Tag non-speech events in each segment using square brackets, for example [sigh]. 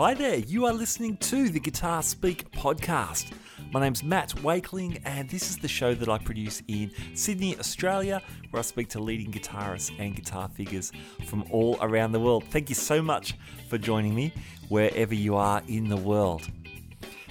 Hi there, you are listening to the Guitar Speak podcast. My name's Matt Wakeling, and this is the show that I produce in Sydney, Australia, where I speak to leading guitarists and guitar figures from all around the world. Thank you so much for joining me wherever you are in the world.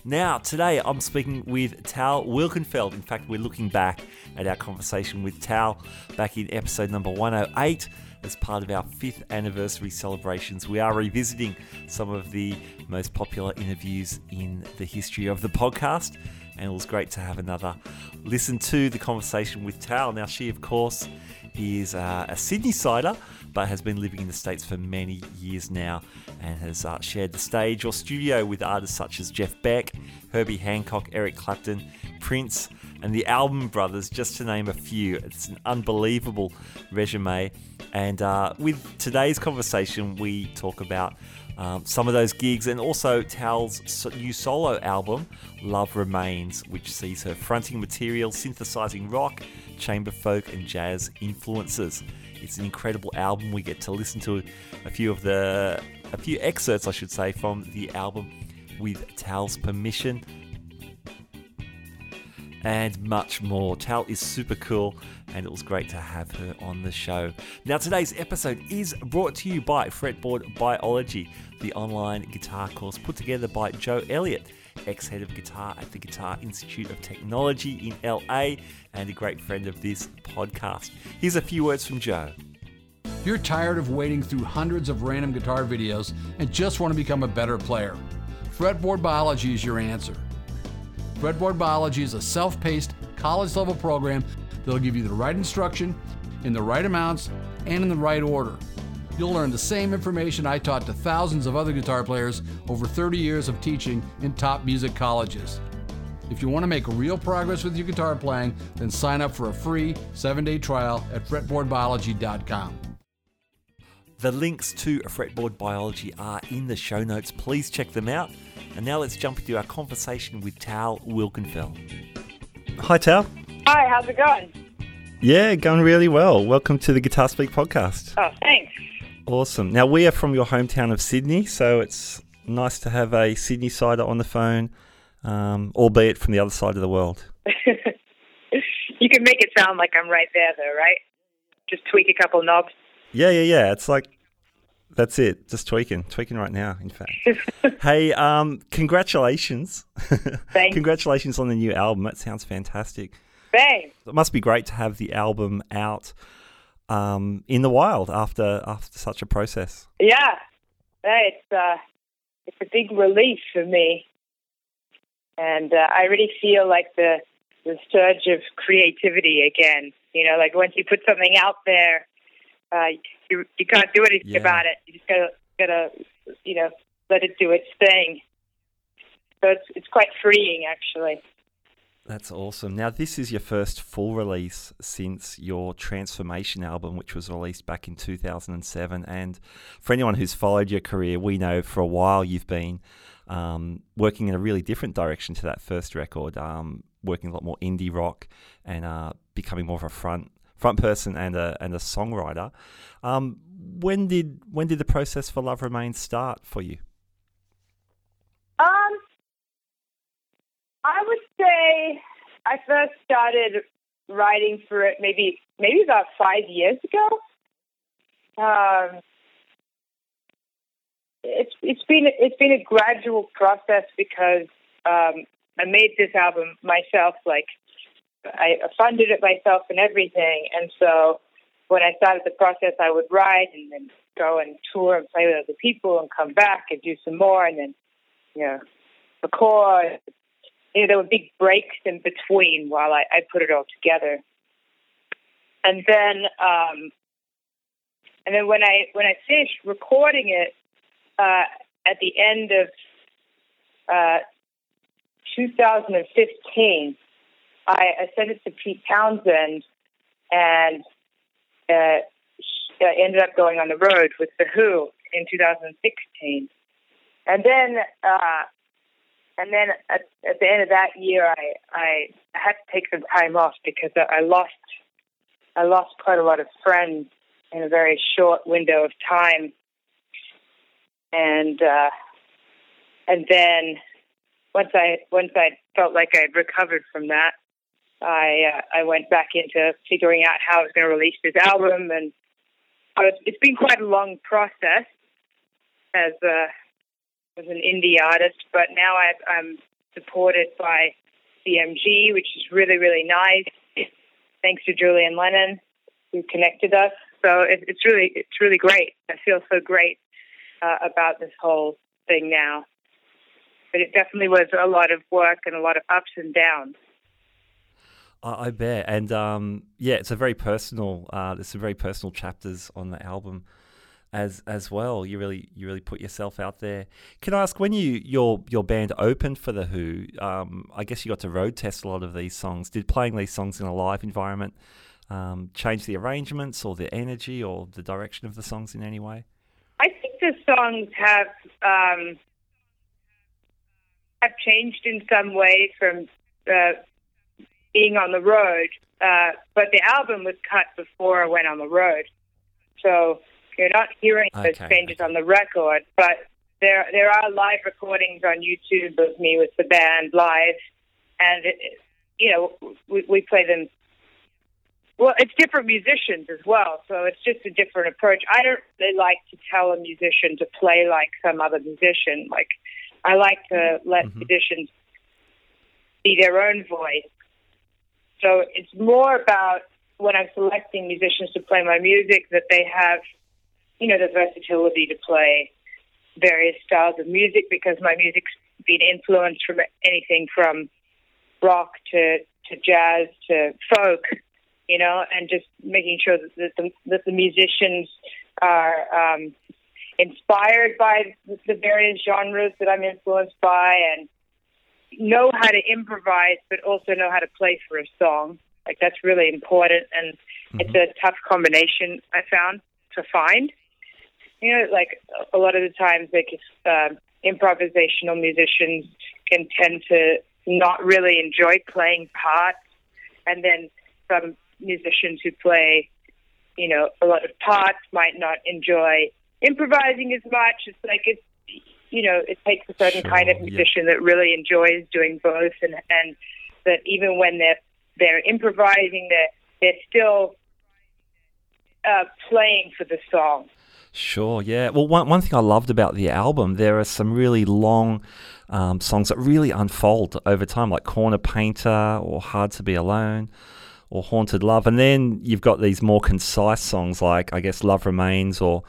Now, today I'm speaking with Tal Wilkenfeld. In fact, we're looking back at our conversation with Tal back in episode number 108 as part of our fifth anniversary celebrations. We are revisiting some of the most popular interviews in the history of the podcast, and it was great to have another listen to the conversation with Tal. Now, she, of course, is uh, a Sydney sider, but has been living in the States for many years now and has uh, shared the stage or studio with artists such as Jeff Beck, Herbie Hancock, Eric Clapton, Prince, and the Allman Brothers, just to name a few. It's an unbelievable resume. And uh, with today's conversation, we talk about um, some of those gigs and also Tal's new solo album, Love Remains, which sees her fronting material, synthesizing rock, chamber folk, and jazz influences. It's an incredible album. We get to listen to a few of the, a few excerpts, I should say, from the album with Tal's permission and much more. Tal is super cool, and it was great to have her on the show. Now, today's episode is brought to you by Fretboard Biology, the online guitar course put together by Joe Elliott, ex head of guitar at the Guitar Institute of Technology in LA, and a great friend of this podcast. Here's a few words from Joe. If you're tired of wading through hundreds of random guitar videos and just want to become a better player, Fretboard Biology is your answer. Fretboard Biology is a self paced, college level program that'll give you the right instruction, in the right amounts, and in the right order. You'll learn the same information I taught to thousands of other guitar players over 30 years of teaching in top music colleges. If you want to make real progress with your guitar playing, then sign up for a free seven day trial at fretboardbiology.com. The links to Fretboard Biology are in the show notes. Please check them out. And now let's jump into our conversation with Tal Wilkenfeld. Hi, Tal. Hi, how's it going? Yeah, going really well. Welcome to the Guitar Speak podcast. Oh, thanks. Awesome. Now, we are from your hometown of Sydney, so it's nice to have a Sydney sider on the phone, um, albeit from the other side of the world. [laughs] you can make it sound like I'm right there, though, right? Just tweak a couple knobs. Yeah, yeah, yeah. It's like that's it. Just tweaking, tweaking right now. In fact, [laughs] hey, um, congratulations! Thanks. [laughs] congratulations on the new album. That sounds fantastic. Thanks. It must be great to have the album out um, in the wild after after such a process. Yeah, it's uh, it's a big relief for me, and uh, I really feel like the the surge of creativity again. You know, like once you put something out there, uh, you you can't do anything Yeah. about it. You just gotta gotta you know let it do its thing. So it's it's quite freeing actually. That's awesome. Now, this is your first full release since your Transformation album, which was released back in 2007. And for anyone who's followed your career, we know for a while you've been um, working in a really different direction to that first record, um, working a lot more indie rock and uh, becoming more of a front front person and a and a songwriter. Um, when did when did the process for Love Remains start for you? Um, I would say I first started writing for it maybe maybe about five years ago. Um, it's it's been it's been a gradual process because um, I made this album myself. Like I funded it myself and everything, and so when I started the process, I would write and then go and tour and play with other people and come back and do some more, and then you know record. You know, there were big breaks in between while I, I put it all together. And then um, and then when I when I finished recording it uh, at the end of uh, 2015, I, I sent it to Pete Townshend, and uh, I ended up going on the road with the Who in 2016. And then uh, and then at, at the end of that year, I, I had to take some time off because I I lost I lost quite a lot of friends in a very short window of time, and uh, and then once I once I felt like I'd recovered from that, I uh, I went back into figuring out how I was going to release this album, and was, it's been quite a long process as a as an indie artist. But now I, I'm supported by BMG, which is really really nice. Thanks to Julian Lennon who connected us. So it, it's really it's really great. I feel so great uh, about this whole thing now. But it definitely was a lot of work and a lot of ups and downs. I bet, and um, yeah, it's a very personal. Uh, there's some very personal chapters on the album, as as well. You really you really put yourself out there. Can I ask when you your your band opened for the Who? Um, I guess you got to road test a lot of these songs. Did playing these songs in a live environment um, change the arrangements or the energy or the direction of the songs in any way? I think the songs have um, have changed in some way from. Uh, being on the road. Uh, but the album was cut before I went on the road, so you're not hearing those okay. changes on the record. But there there are live recordings on YouTube of me with the band live, and it, you know we, we play them. Well, it's different musicians as well, so it's just a different approach. I don't really like to tell a musician to play like some other musician. Like I like to let mm-hmm. musicians be their own voice so it's more about when I'm selecting musicians to play my music that they have, you know, the versatility to play various styles of music because my music's been influenced from anything from rock to, to jazz to folk, you know, and just making sure that, that, the, that the musicians are um, inspired by the various genres that I'm influenced by and know how to improvise, but also know how to play for a song. Like that's really important, and mm-hmm. it's a tough combination I found to find. You know, like a lot of the times, like uh, improvisational musicians can tend to not really enjoy playing parts, and then some musicians who play, you know, a lot of parts might not enjoy improvising as much. It's like it's you know, it takes a certain sure, kind of musician yeah. that really enjoys doing both, and and that even when they're they're improvising, they're they're still uh, playing for the song. Sure, yeah. Well, one, one thing I loved about the album, there are some really long um, songs that really unfold over time, like Corner Painter or Hard to Be Alone or Haunted Love. And then you've got these more concise songs like, I guess, Love Remains or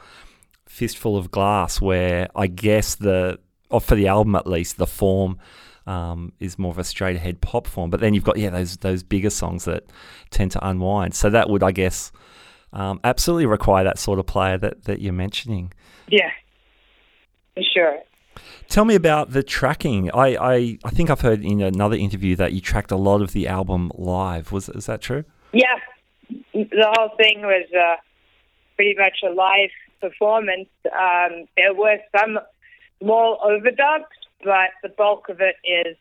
Fistful of Glass, where I guess the, or for the album at least, the form um, is more of a straight ahead pop form. But then you've got yeah those those bigger songs that tend to unwind. So that would I guess um, absolutely require that sort of player that that you're mentioning. Yeah, for sure. Tell me about the tracking. I, I, I think I've heard in another interview that you tracked a lot of the album live. Was is that true? Yeah, the whole thing was uh, pretty much a live performance. Um, there were some small overdubs, but the bulk of it is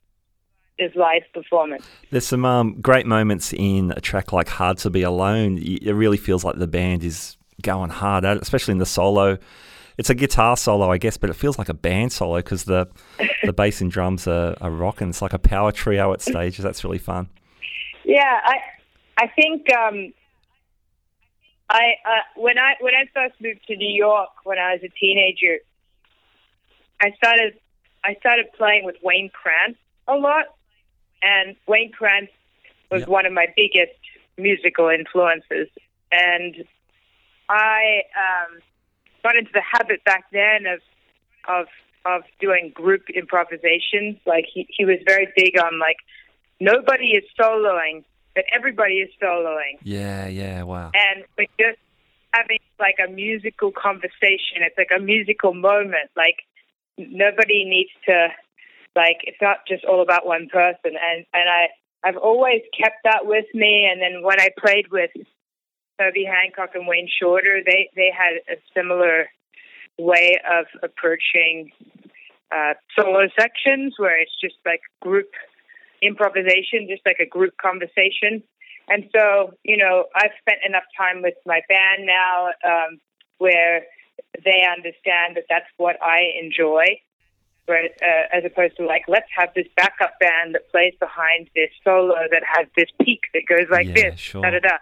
is live performance. There's some um, great moments in a track like "Hard to Be Alone." It really feels like the band is going hard at it, especially in the solo. It's a guitar solo, I guess, but it feels like a band solo because the [laughs] the bass and drums are, are rocking. It's like a power trio at stages. That's really fun. Yeah, I I think um, I uh, when I when I first moved to New York when I was a teenager, I started I started playing with Wayne Krantz a lot, and Wayne Krantz was yep. one of my biggest musical influences, and I um, got into the habit back then of of of doing group improvisations. Like he he was very big on like nobody is soloing that everybody is soloing. Yeah, yeah, wow. And we're just having like a musical conversation. It's like a musical moment. Like nobody needs to like it's not just all about one person and and I I've always kept that with me and then when I played with Herbie Hancock and Wayne Shorter, they they had a similar way of approaching uh, solo sections where it's just like group improvisation, just like a group conversation. And so, you know, I've spent enough time with my band now um, where they understand that that's what I enjoy. right? Uh, as opposed to like, let's have this backup band that plays behind this solo that has this peak that goes like Yeah, this, sure. da da da.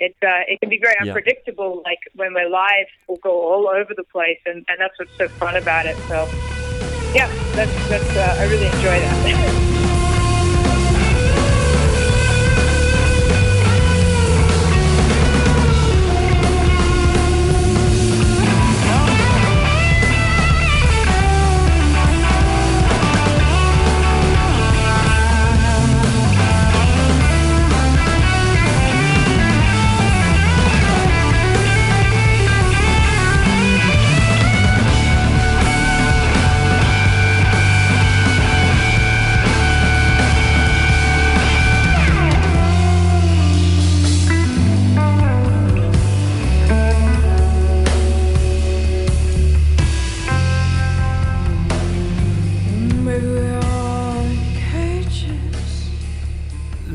It uh, it can be very Yeah. unpredictable. Like when we're live, we'll go all over the place, and, and that's what's so fun about it. So, yeah, that's that's uh, I really enjoy that. [laughs]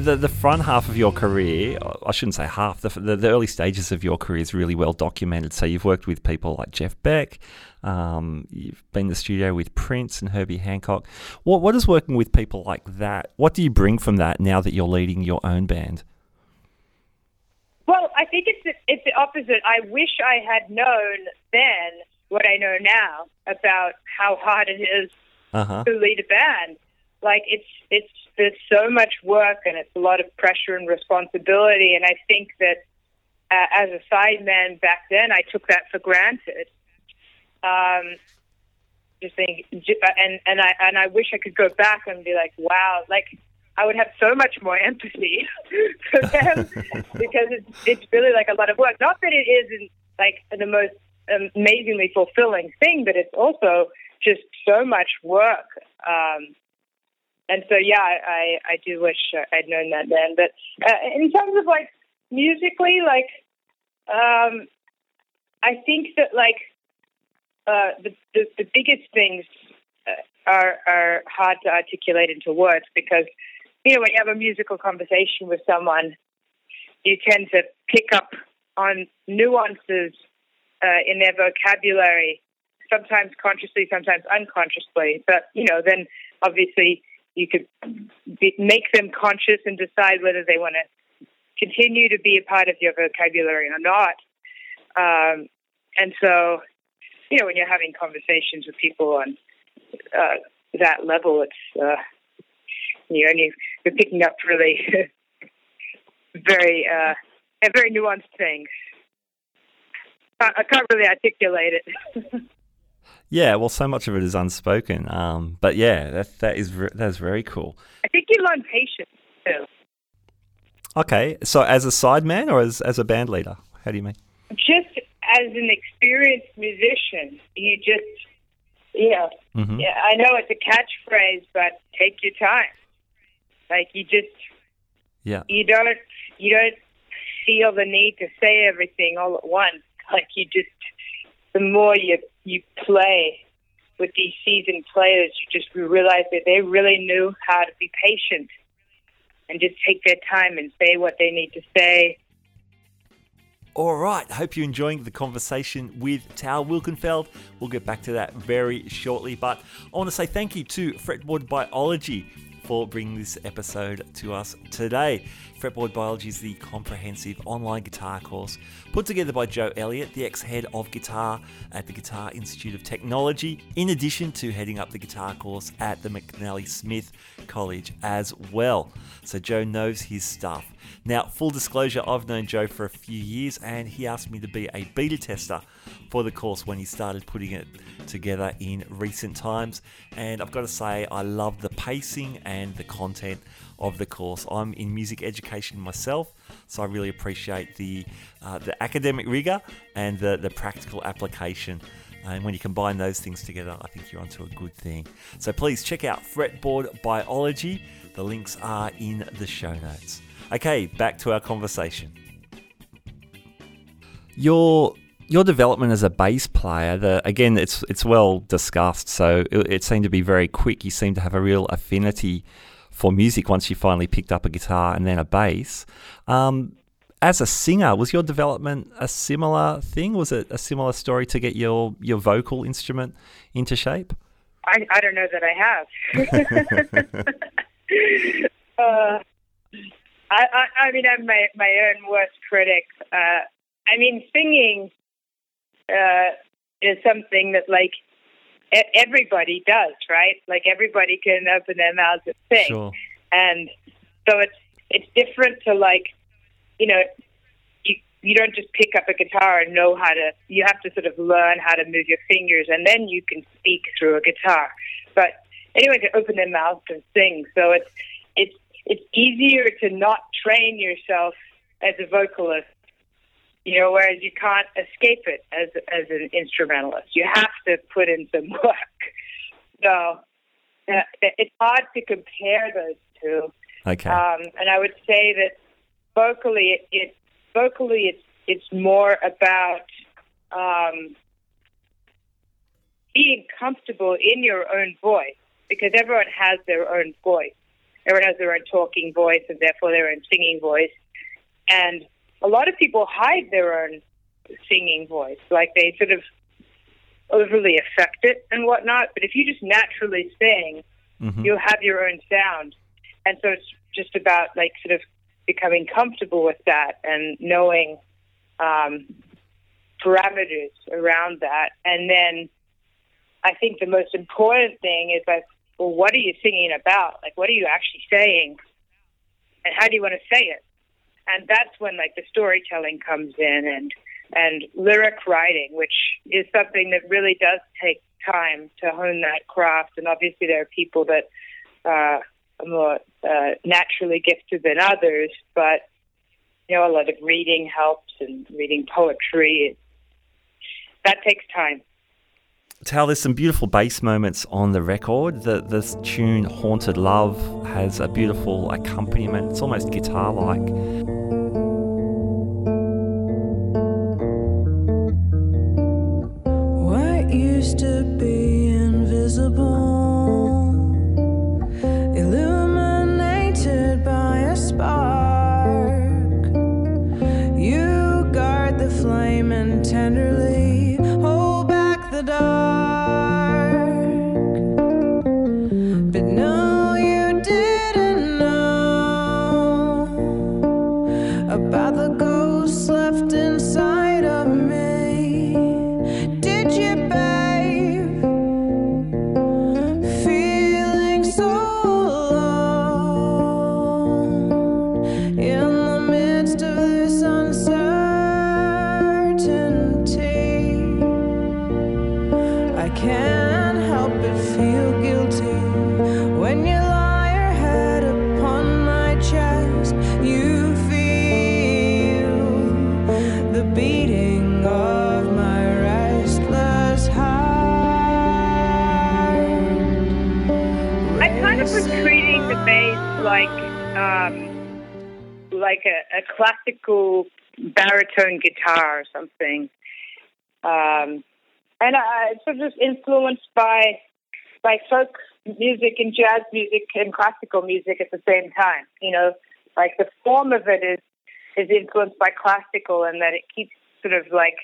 the the front half of your career, I shouldn't say half, the, the, the early stages of your career is really well documented. So you've worked with people like Jeff Beck, um, you've been in the studio with Prince and Herbie Hancock. What what is working with people like that? What do you bring from that now that you're leading your own band? Well, I think it's the, it's the opposite. I wish I had known then what I know now about how hard it is Uh huh. to lead a band. Like it's it's there's so much work and it's a lot of pressure and responsibility. And I think that uh, as a sideman back then, I took that for granted. Um, just think, and and I and I wish I could go back and be like, wow, like I would have so much more empathy [laughs] for them [laughs] because it's it's really like a lot of work. Not that it isn't like the most amazingly fulfilling thing, but it's also just so much work. Um, and so, yeah, I, I, do wish I'd known that then. But uh, in terms of like musically, like, um, I think that like uh, the, the the biggest things uh, are are hard to articulate into words because you know when you have a musical conversation with someone, you tend to pick up on nuances uh, in their vocabulary, sometimes consciously, sometimes unconsciously. But you know, then obviously you could be, make them conscious and decide whether they want to continue to be a part of your vocabulary or not. Um, and so, you know, when you're having conversations with people on uh, that level, it's uh, you're only you're picking up really [laughs] very uh, very nuanced things. I, I can't really articulate it. [laughs] Yeah, well, so much of it is unspoken. Um, but yeah, that that is ve- that is very cool. I think you learn patience too. Okay, so as a sideman or as as a band leader, how do you mean? Just as an experienced musician, you just, you know, hmm yeah, I know it's a catchphrase, but take your time. Like you just, Yeah. you don't, you don't feel the need to say everything all at once. Like you just, the more you you play with these seasoned players, you just realize that they really knew how to be patient and just take their time and say what they need to say. All right. Hope you're enjoying the conversation with Tal Wilkenfeld. We'll get back to that very shortly. But I want to say thank you to Fretboard Biology for bringing this episode to us today. Fretboard Biology is the comprehensive online guitar course put together by Joe Elliott, the ex head of guitar at the Guitar Institute of Technology, in addition to heading up the guitar course at the McNally Smith College as well. So Joe knows his stuff. Now, full disclosure, I've known Joe for a few years and he asked me to be a beta tester for the course when he started putting it together in recent times. And I've got to say, I love the pacing and the content of the course. I'm in music education myself, so I really appreciate the uh, the academic rigor and the, the practical application. And when you combine those things together, I think you're onto a good thing. So please check out Fretboard Biology. The links are in the show notes. Okay, back to our conversation. Your your development as a bass player, the again, it's it's well discussed. So it, it seemed to be very quick. You seem to have a real affinity for music once you finally picked up a guitar and then a bass. Um, as a singer, was your development a similar thing? Was it a similar story to get your your vocal instrument into shape? I, I don't know that I have. [laughs] uh, I, I, I mean, I'm my, my own worst critic. Uh, I mean, singing uh, is something that, like, e- everybody does, right? Like, everybody can open their mouths and sing. Sure. And so it's it's different to, like, you know, you, you don't just pick up a guitar and know how to, you have to sort of learn how to move your fingers and then you can speak through a guitar. But anyone can open their mouth and sing. So it's, it's, it's easier to not train yourself as a vocalist, you know, whereas you can't escape it as, as an instrumentalist. You have to put in some [laughs] work. So uh, it's hard to compare those two. Okay. Um, and I would say that vocally, it, it vocally it's it's more about um, being comfortable in your own voice because everyone has their own voice. Everyone has their own talking voice and therefore their own singing voice. And a lot of people hide their own singing voice, like they sort of overly affect it and whatnot. But if you just naturally sing, Mhm. you'll have your own sound. And so it's just about like sort of becoming comfortable with that and knowing um, parameters around that. And then I think the most important thing is like, well, what are you singing about? Like, what are you actually saying? And how do you want to say it? And that's when like the storytelling comes in and and lyric writing, which is something that really does take time to hone that craft. And obviously, there are people that uh, are more uh, naturally gifted than others, but you know, a lot of reading helps and reading poetry. That takes time. Tal, there's some beautiful bass moments on the record. The this tune "Haunted Love" has a beautiful accompaniment. It's almost guitar-like. What like um, like a, a classical baritone guitar or something, um, and I so just influenced by by folk music and jazz music and classical music at the same time. You know, like the form of it is is influenced by classical, and that it keeps sort of like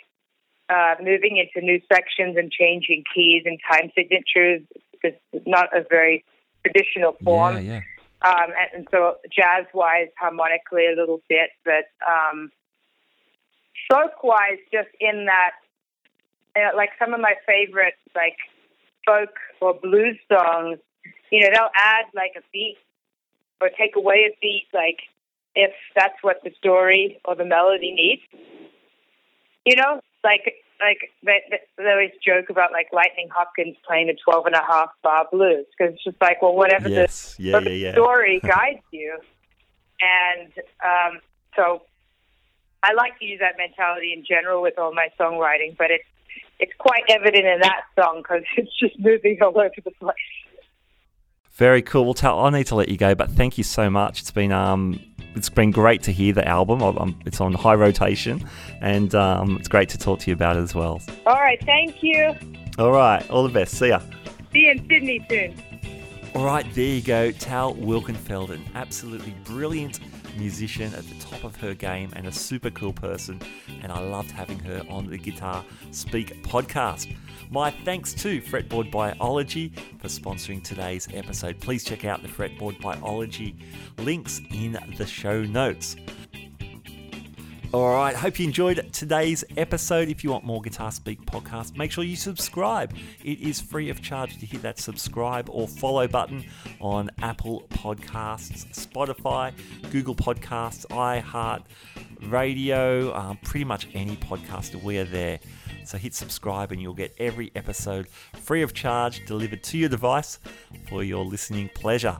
uh, moving into new sections and changing keys and time signatures. It's not a very traditional form. Yeah, yeah. Um, and, and so jazz wise, harmonically a little bit, but um, folk wise, just in that, uh, like some of my favorite like folk or blues songs, you know, they'll add like a beat or take away a beat, like if that's what the story or the melody needs. You know, like like they, they always joke about like Lightning Hopkins playing the twelve and a half bar blues because it's just like, well, whatever the Yes. Yeah, yeah, the yeah. story guides you. And um, so I like to use that mentality in general with all my songwriting, but it's it's quite evident in that song because [laughs] it's just moving all over the place. Very cool. Well, Tal, I need to let you go, but thank you so much. It's been um, it's been great to hear the album. i I'm, it's on high rotation, and um, it's great to talk to you about it as well. All right, thank you. All right, all the best. See ya. See you in Sydney soon. All right, there you go. Tal Wilkenfeld, an absolutely brilliant musician at the top of her game and a super cool person, and I loved having her on the Guitar Speak podcast. My thanks to Fretboard Biology for sponsoring today's episode. Please check out the Fretboard Biology links in the show notes. All right, hope you enjoyed today's episode. If you want more Guitar Speak podcast, make sure you subscribe. It is free of charge to hit that subscribe or follow button on Apple Podcasts, Spotify, Google Podcasts, iHeart Radio, um, pretty much any podcaster. We are there. So hit subscribe and you'll get every episode free of charge delivered to your device for your listening pleasure.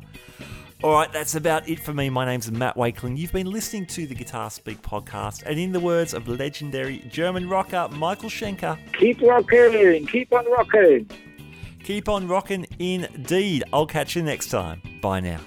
All right, that's about it for me. My name's Matt Wakeling. You've been listening to the Guitar Speak podcast, and in the words of legendary German rocker Michael Schenker, Keep rocking, keep on rocking. keep on rocking indeed. I'll catch you next time. Bye now.